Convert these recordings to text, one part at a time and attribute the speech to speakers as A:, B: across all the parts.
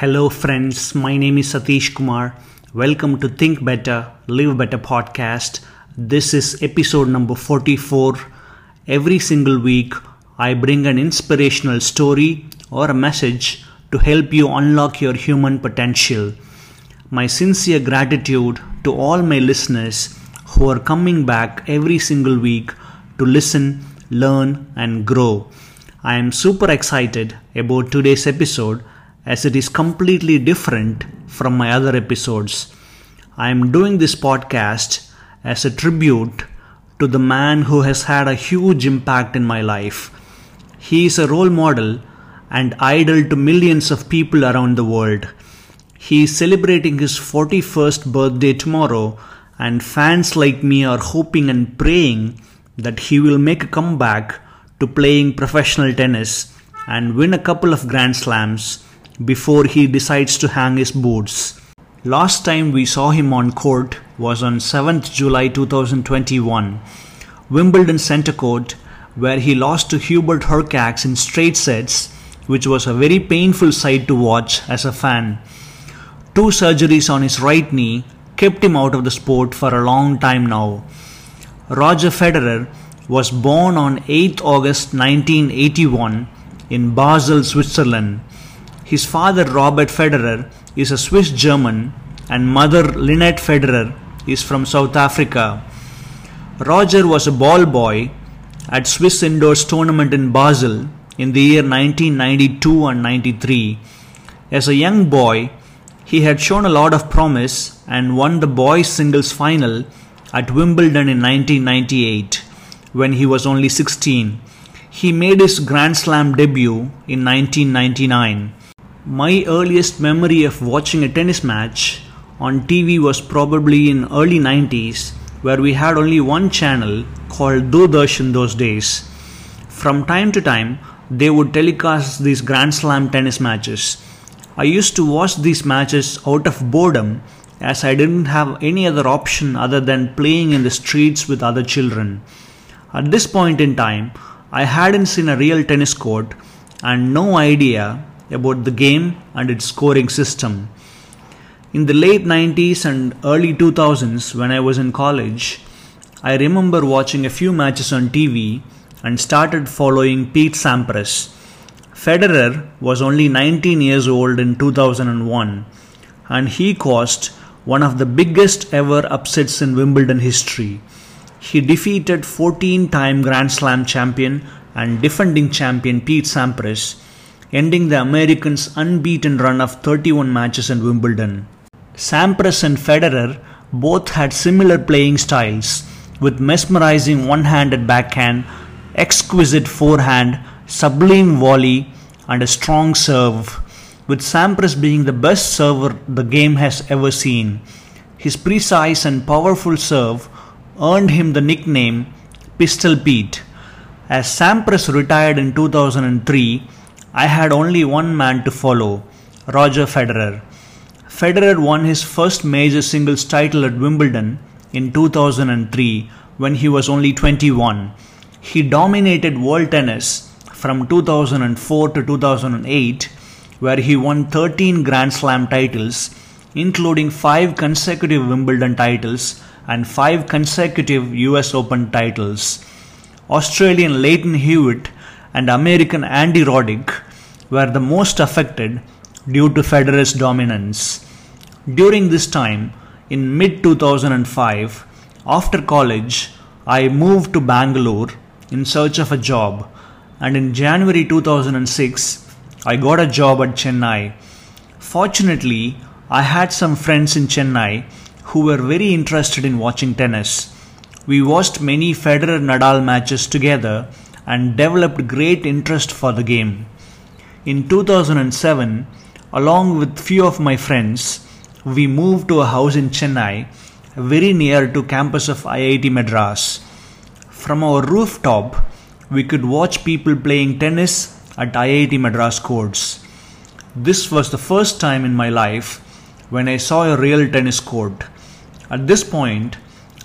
A: Hello, friends. My name is Satish Kumar. Welcome to Think Better, Live Better podcast. This is episode number 44. Every single week, I bring an inspirational story or a message to help you unlock your human potential. My sincere gratitude to all my listeners who are coming back every single week to listen, learn, and grow. I am super excited about today's episode as it is completely different from my other episodes. I am doing this podcast as a tribute to the man who has had a huge impact in my life. He is a role model and idol to millions of people around the world. He is celebrating his 41st birthday tomorrow, and fans like me are hoping and praying that he will make a comeback to playing professional tennis and win a couple of Grand Slams before he decides to hang his boots. Last time we saw him on court was on 7th July 2021, Wimbledon Centre Court, where he lost to Hubert Hurkacz in straight sets, which was a very painful sight to watch as a fan. Two surgeries on his right knee kept him out of the sport for a long time now. Roger Federer was born on 8 August 1981 in Basel, Switzerland. His father Robert Federer is a Swiss German and mother Lynette Federer is from South Africa. Roger was a ball boy at Swiss indoors tournament in Basel in the year 1992 and 93. As a young boy, he had shown a lot of promise and won the boys singles final at Wimbledon in 1998 when he was only 16. He made his Grand Slam debut in 1999. My earliest memory of watching a tennis match on TV was probably in early 90s where we had only one channel called Doordarshan those days. From time to time, they would telecast these Grand Slam tennis matches. I used to watch these matches out of boredom as I didn't have any other option other than playing in the streets with other children. At this point in time, I hadn't seen a real tennis court and no idea about the game and its scoring system. In the late 90s and early 2000s, when I was in college, I remember watching a few matches on TV and started following Pete Sampras. Federer was only 19 years old in 2001 and he caused one of the biggest ever upsets in Wimbledon history. He defeated 14 time Grand Slam champion and defending champion Pete Sampras ending the Americans' unbeaten run of 31 matches in Wimbledon. Sampras and Federer both had similar playing styles, with mesmerizing one handed backhand, exquisite forehand, sublime volley, and a strong serve, with Sampras being the best server the game has ever seen. His precise and powerful serve earned him the nickname Pistol Pete. As Sampras retired in 2003, I had only one man to follow Roger Federer. Federer won his first major singles title at Wimbledon in 2003 when he was only 21. He dominated world tennis from 2004 to 2008, where he won 13 Grand Slam titles, including 5 consecutive Wimbledon titles and 5 consecutive US Open titles. Australian Lleyton Hewitt and American Andy Roddick were the most affected due to Federer's dominance. During this time, in mid 2005, after college, I moved to Bangalore in search of a job, and in January 2006, I got a job at Chennai. Fortunately, I had some friends in Chennai who were very interested in watching tennis. We watched many Federer Nadal matches together and developed great interest for the game. In 2007, along with few of my friends, we moved to a house in Chennai, very near to campus of IIT Madras. From our rooftop, we could watch people playing tennis at IIT Madras courts. This was the first time in my life when I saw a real tennis court. At this point,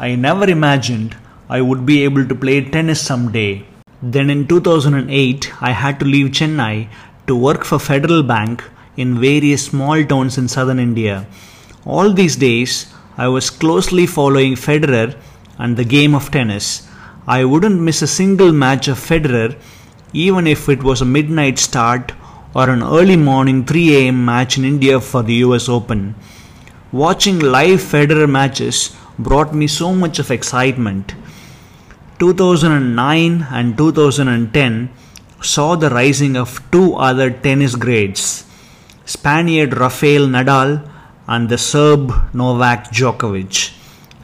A: I never imagined I would be able to play tennis someday. Then in 2008, I had to leave Chennai to work for Federal Bank in various small towns in southern India. All these days, I was closely following Federer and the game of tennis. I wouldn't miss a single match of Federer, even if it was a midnight start or an early morning 3 am match in India for the US Open. Watching live Federer matches brought me so much of excitement. 2009 and 2010 saw the rising of two other tennis greats, Spaniard Rafael Nadal and the Serb Novak Djokovic.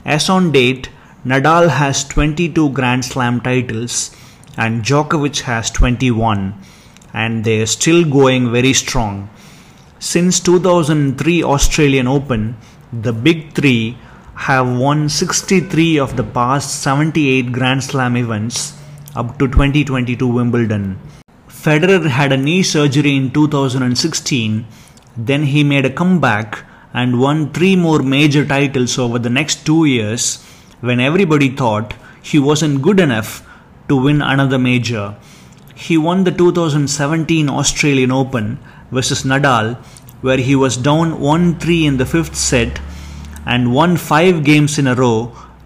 A: As on date, Nadal has 22 Grand Slam titles and Djokovic has 21 and they are still going very strong. Since 2003 Australian Open, the big 3 have won 63 of the past 78 Grand Slam events up to 2022 Wimbledon. Federer had a knee surgery in 2016, then he made a comeback and won three more major titles over the next two years when everybody thought he wasn't good enough to win another major. He won the 2017 Australian Open versus Nadal, where he was down 1 3 in the fifth set and won 5 games in a row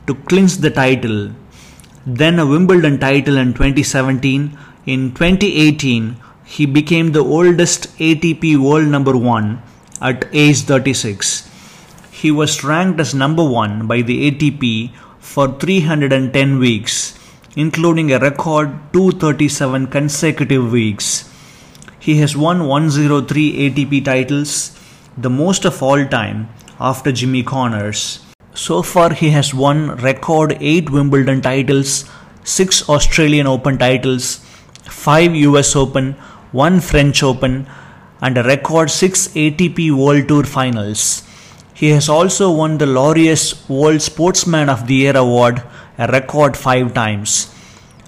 A: to clinch the title. Then a Wimbledon title in 2017. In 2018, he became the oldest ATP world number 1 at age 36. He was ranked as number 1 by the ATP for 310 weeks, including a record 237 consecutive weeks. He has won 103 ATP titles, the most of all time after Jimmy Connors. So far, he has won record 8 Wimbledon titles, 6 Australian Open titles, 5 US Open, 1 French Open, and a record 6 ATP World Tour finals. He has also won the Laureus World Sportsman of the Year award a record 5 times.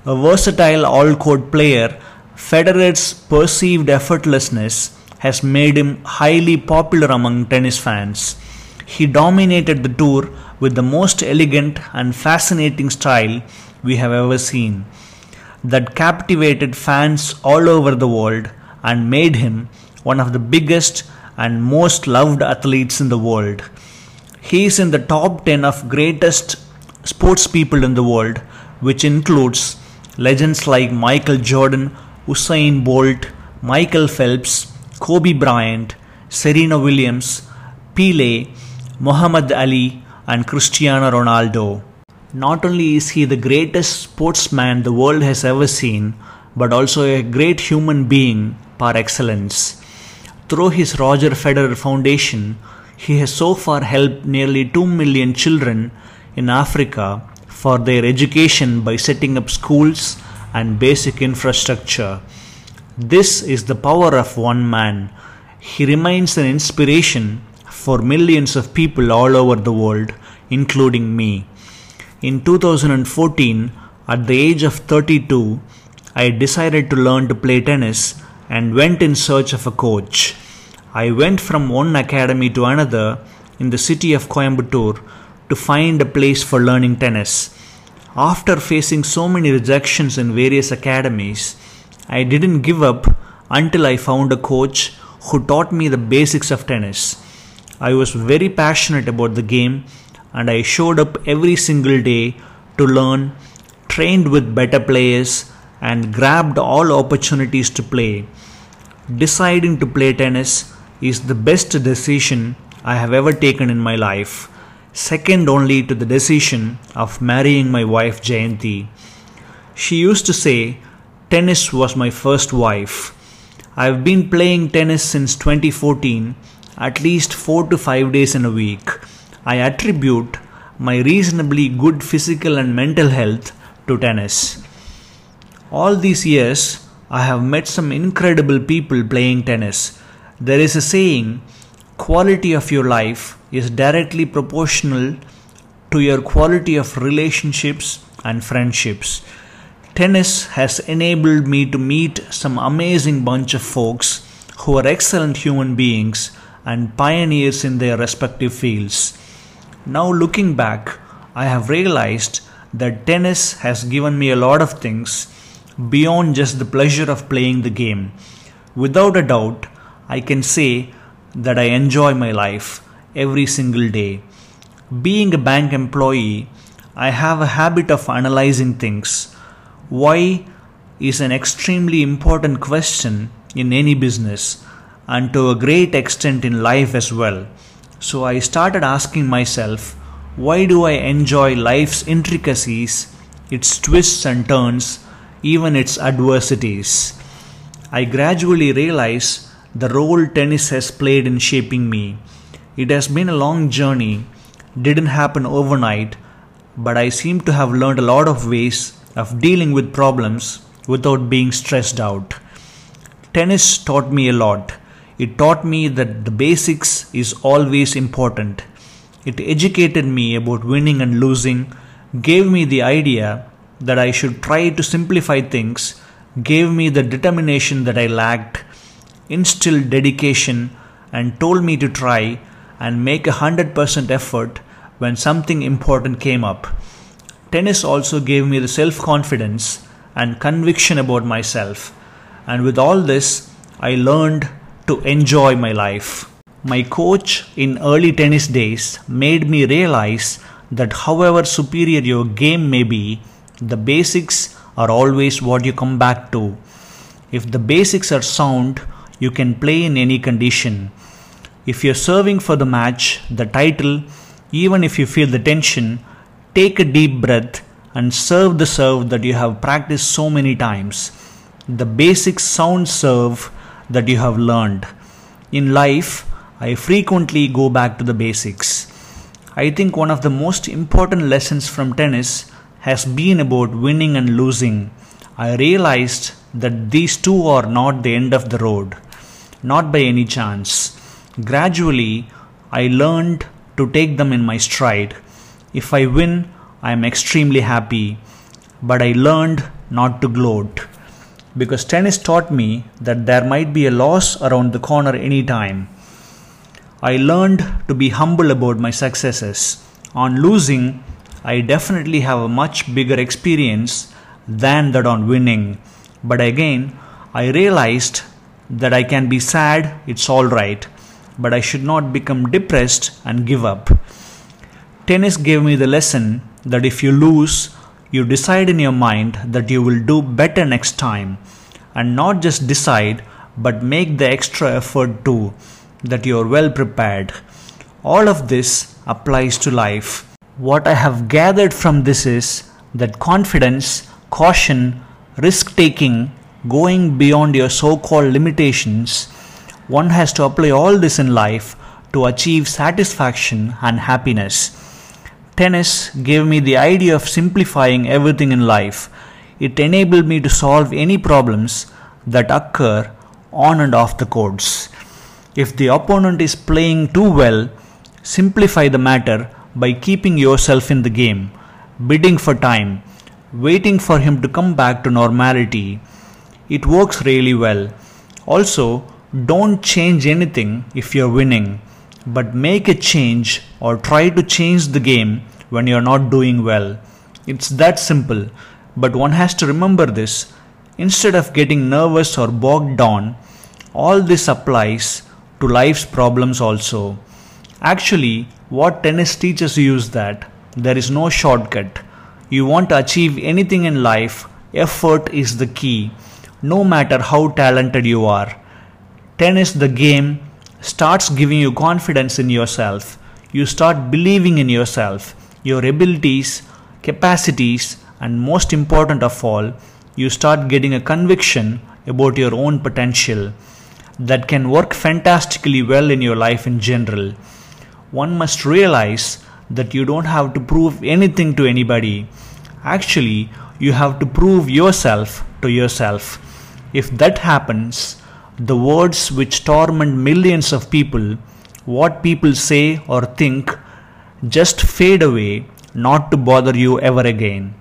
A: A versatile all-court player, Federer's perceived effortlessness has made him highly popular among tennis fans. He dominated the tour with the most elegant and fascinating style we have ever seen that captivated fans all over the world and made him one of the biggest and most loved athletes in the world. He is in the top 10 of greatest sports people in the world, which includes legends like Michael Jordan, Usain Bolt, Michael Phelps, Kobe Bryant, Serena Williams, Pele, Muhammad Ali, and Cristiano Ronaldo. Not only is he the greatest sportsman the world has ever seen, but also a great human being par excellence. Through his Roger Federer Foundation, he has so far helped nearly 2 million children in Africa for their education by setting up schools and basic infrastructure. This is the power of one man. He remains an inspiration for millions of people all over the world, including me. In 2014, at the age of 32, I decided to learn to play tennis and went in search of a coach. I went from one academy to another in the city of Coimbatore to find a place for learning tennis. After facing so many rejections in various academies, I didn't give up until I found a coach who taught me the basics of tennis. I was very passionate about the game and I showed up every single day to learn, trained with better players, and grabbed all opportunities to play. Deciding to play tennis is the best decision I have ever taken in my life, second only to the decision of marrying my wife Jayanti. She used to say, Tennis was my first wife. I've been playing tennis since 2014, at least 4 to 5 days in a week. I attribute my reasonably good physical and mental health to tennis. All these years, I have met some incredible people playing tennis. There is a saying, quality of your life is directly proportional to your quality of relationships and friendships. Tennis has enabled me to meet some amazing bunch of folks who are excellent human beings and pioneers in their respective fields. Now looking back, I have realized that tennis has given me a lot of things beyond just the pleasure of playing the game. Without a doubt, I can say that I enjoy my life every single day. Being a bank employee, I have a habit of analyzing things. Why is an extremely important question in any business and to a great extent in life as well. So I started asking myself, why do I enjoy life's intricacies, its twists and turns, even its adversities? I gradually realized the role tennis has played in shaping me. It has been a long journey, didn't happen overnight, but I seem to have learned a lot of ways of dealing with problems without being stressed out. Tennis taught me a lot. It taught me that the basics is always important. It educated me about winning and losing, gave me the idea that I should try to simplify things, gave me the determination that I lacked, instilled dedication, and told me to try and make a 100% effort when something important came up. Tennis also gave me the self confidence and conviction about myself. And with all this, I learned to enjoy my life. My coach in early tennis days made me realize that however superior your game may be, the basics are always what you come back to. If the basics are sound, you can play in any condition. If you're serving for the match, the title, even if you feel the tension, take a deep breath and serve the serve that you have practiced so many times. The basic sound serve that you have learned. In life, I frequently go back to the basics. I think one of the most important lessons from tennis has been about winning and losing. I realized that these two are not the end of the road, not by any chance. Gradually, I learned to take them in my stride. If I win, I am extremely happy, but I learned not to gloat because tennis taught me that there might be a loss around the corner any time. I learned to be humble about my successes. On losing, I definitely have a much bigger experience than that on winning. But again, I realized that I can be sad, it's alright, but I should not become depressed and give up. Tennis gave me the lesson that if you lose, you decide in your mind that you will do better next time and not just decide but make the extra effort too that you are well prepared. All of this applies to life. What I have gathered from this is that confidence, caution, risk taking, going beyond your so called limitations, one has to apply all this in life to achieve satisfaction and happiness. Tennis gave me the idea of simplifying everything in life. It enabled me to solve any problems that occur on and off the courts. If the opponent is playing too well, simplify the matter by keeping yourself in the game, bidding for time, waiting for him to come back to normality. It works really well. Also, don't change anything if you're winning but make a change or try to change the game when you're not doing well. It's that simple, but one has to remember this. Instead of getting nervous or bogged down, all this applies to life's problems also. Actually, what tennis teaches you is that there is no shortcut. You want to achieve anything in life, effort is the key, no matter how talented you are. Tennis, the game, starts giving you confidence in yourself. You start believing in yourself, your abilities, capacities, and most important of all, you start getting a conviction about your own potential that can work fantastically well in your life in general. One must realize that you don't have to prove anything to anybody. Actually, you have to prove yourself to yourself. If that happens, the words which torment millions of people, what people say or think, just fade away, not to bother you ever again.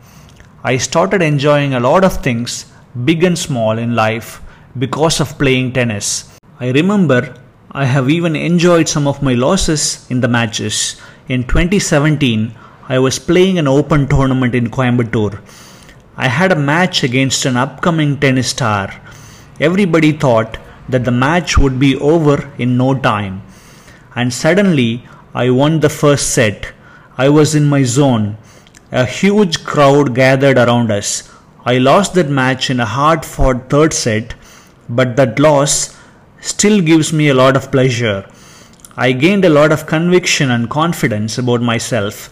A: I started enjoying a lot of things, big and small, in life because of playing tennis. I remember I have even enjoyed some of my losses in the matches. In 2017, I was playing an open tournament in Coimbatore. I had a match against an upcoming tennis star. Everybody thought that the match would be over in no time. And suddenly, I won the first set. I was in my zone. A huge crowd gathered around us. I lost that match in a hard fought third set, but that loss still gives me a lot of pleasure. I gained a lot of conviction and confidence about myself.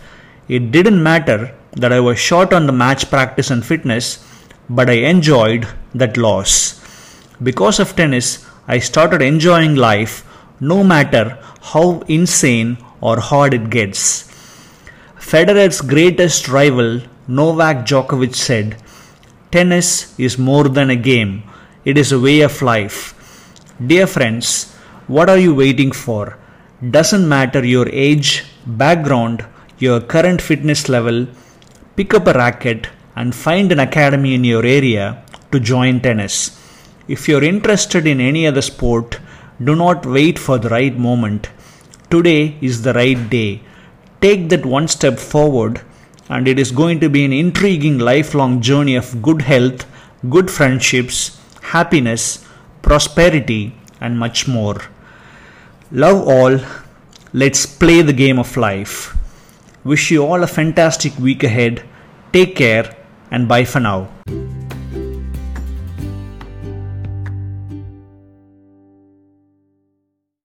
A: It didn't matter that I was short on the match practice and fitness, but I enjoyed that loss. Because of tennis, I started enjoying life no matter how insane or hard it gets. Federer's greatest rival, Novak Djokovic, said, Tennis is more than a game, it is a way of life. Dear friends, what are you waiting for? Doesn't matter your age, background, your current fitness level, pick up a racket and find an academy in your area to join tennis. If you're interested in any other sport, do not wait for the right moment. Today is the right day. Take that one step forward, and it is going to be an intriguing lifelong journey of good health, good friendships, happiness, prosperity, and much more. Love all. Let's play the game of life. Wish you all a fantastic week ahead. Take care and bye for now.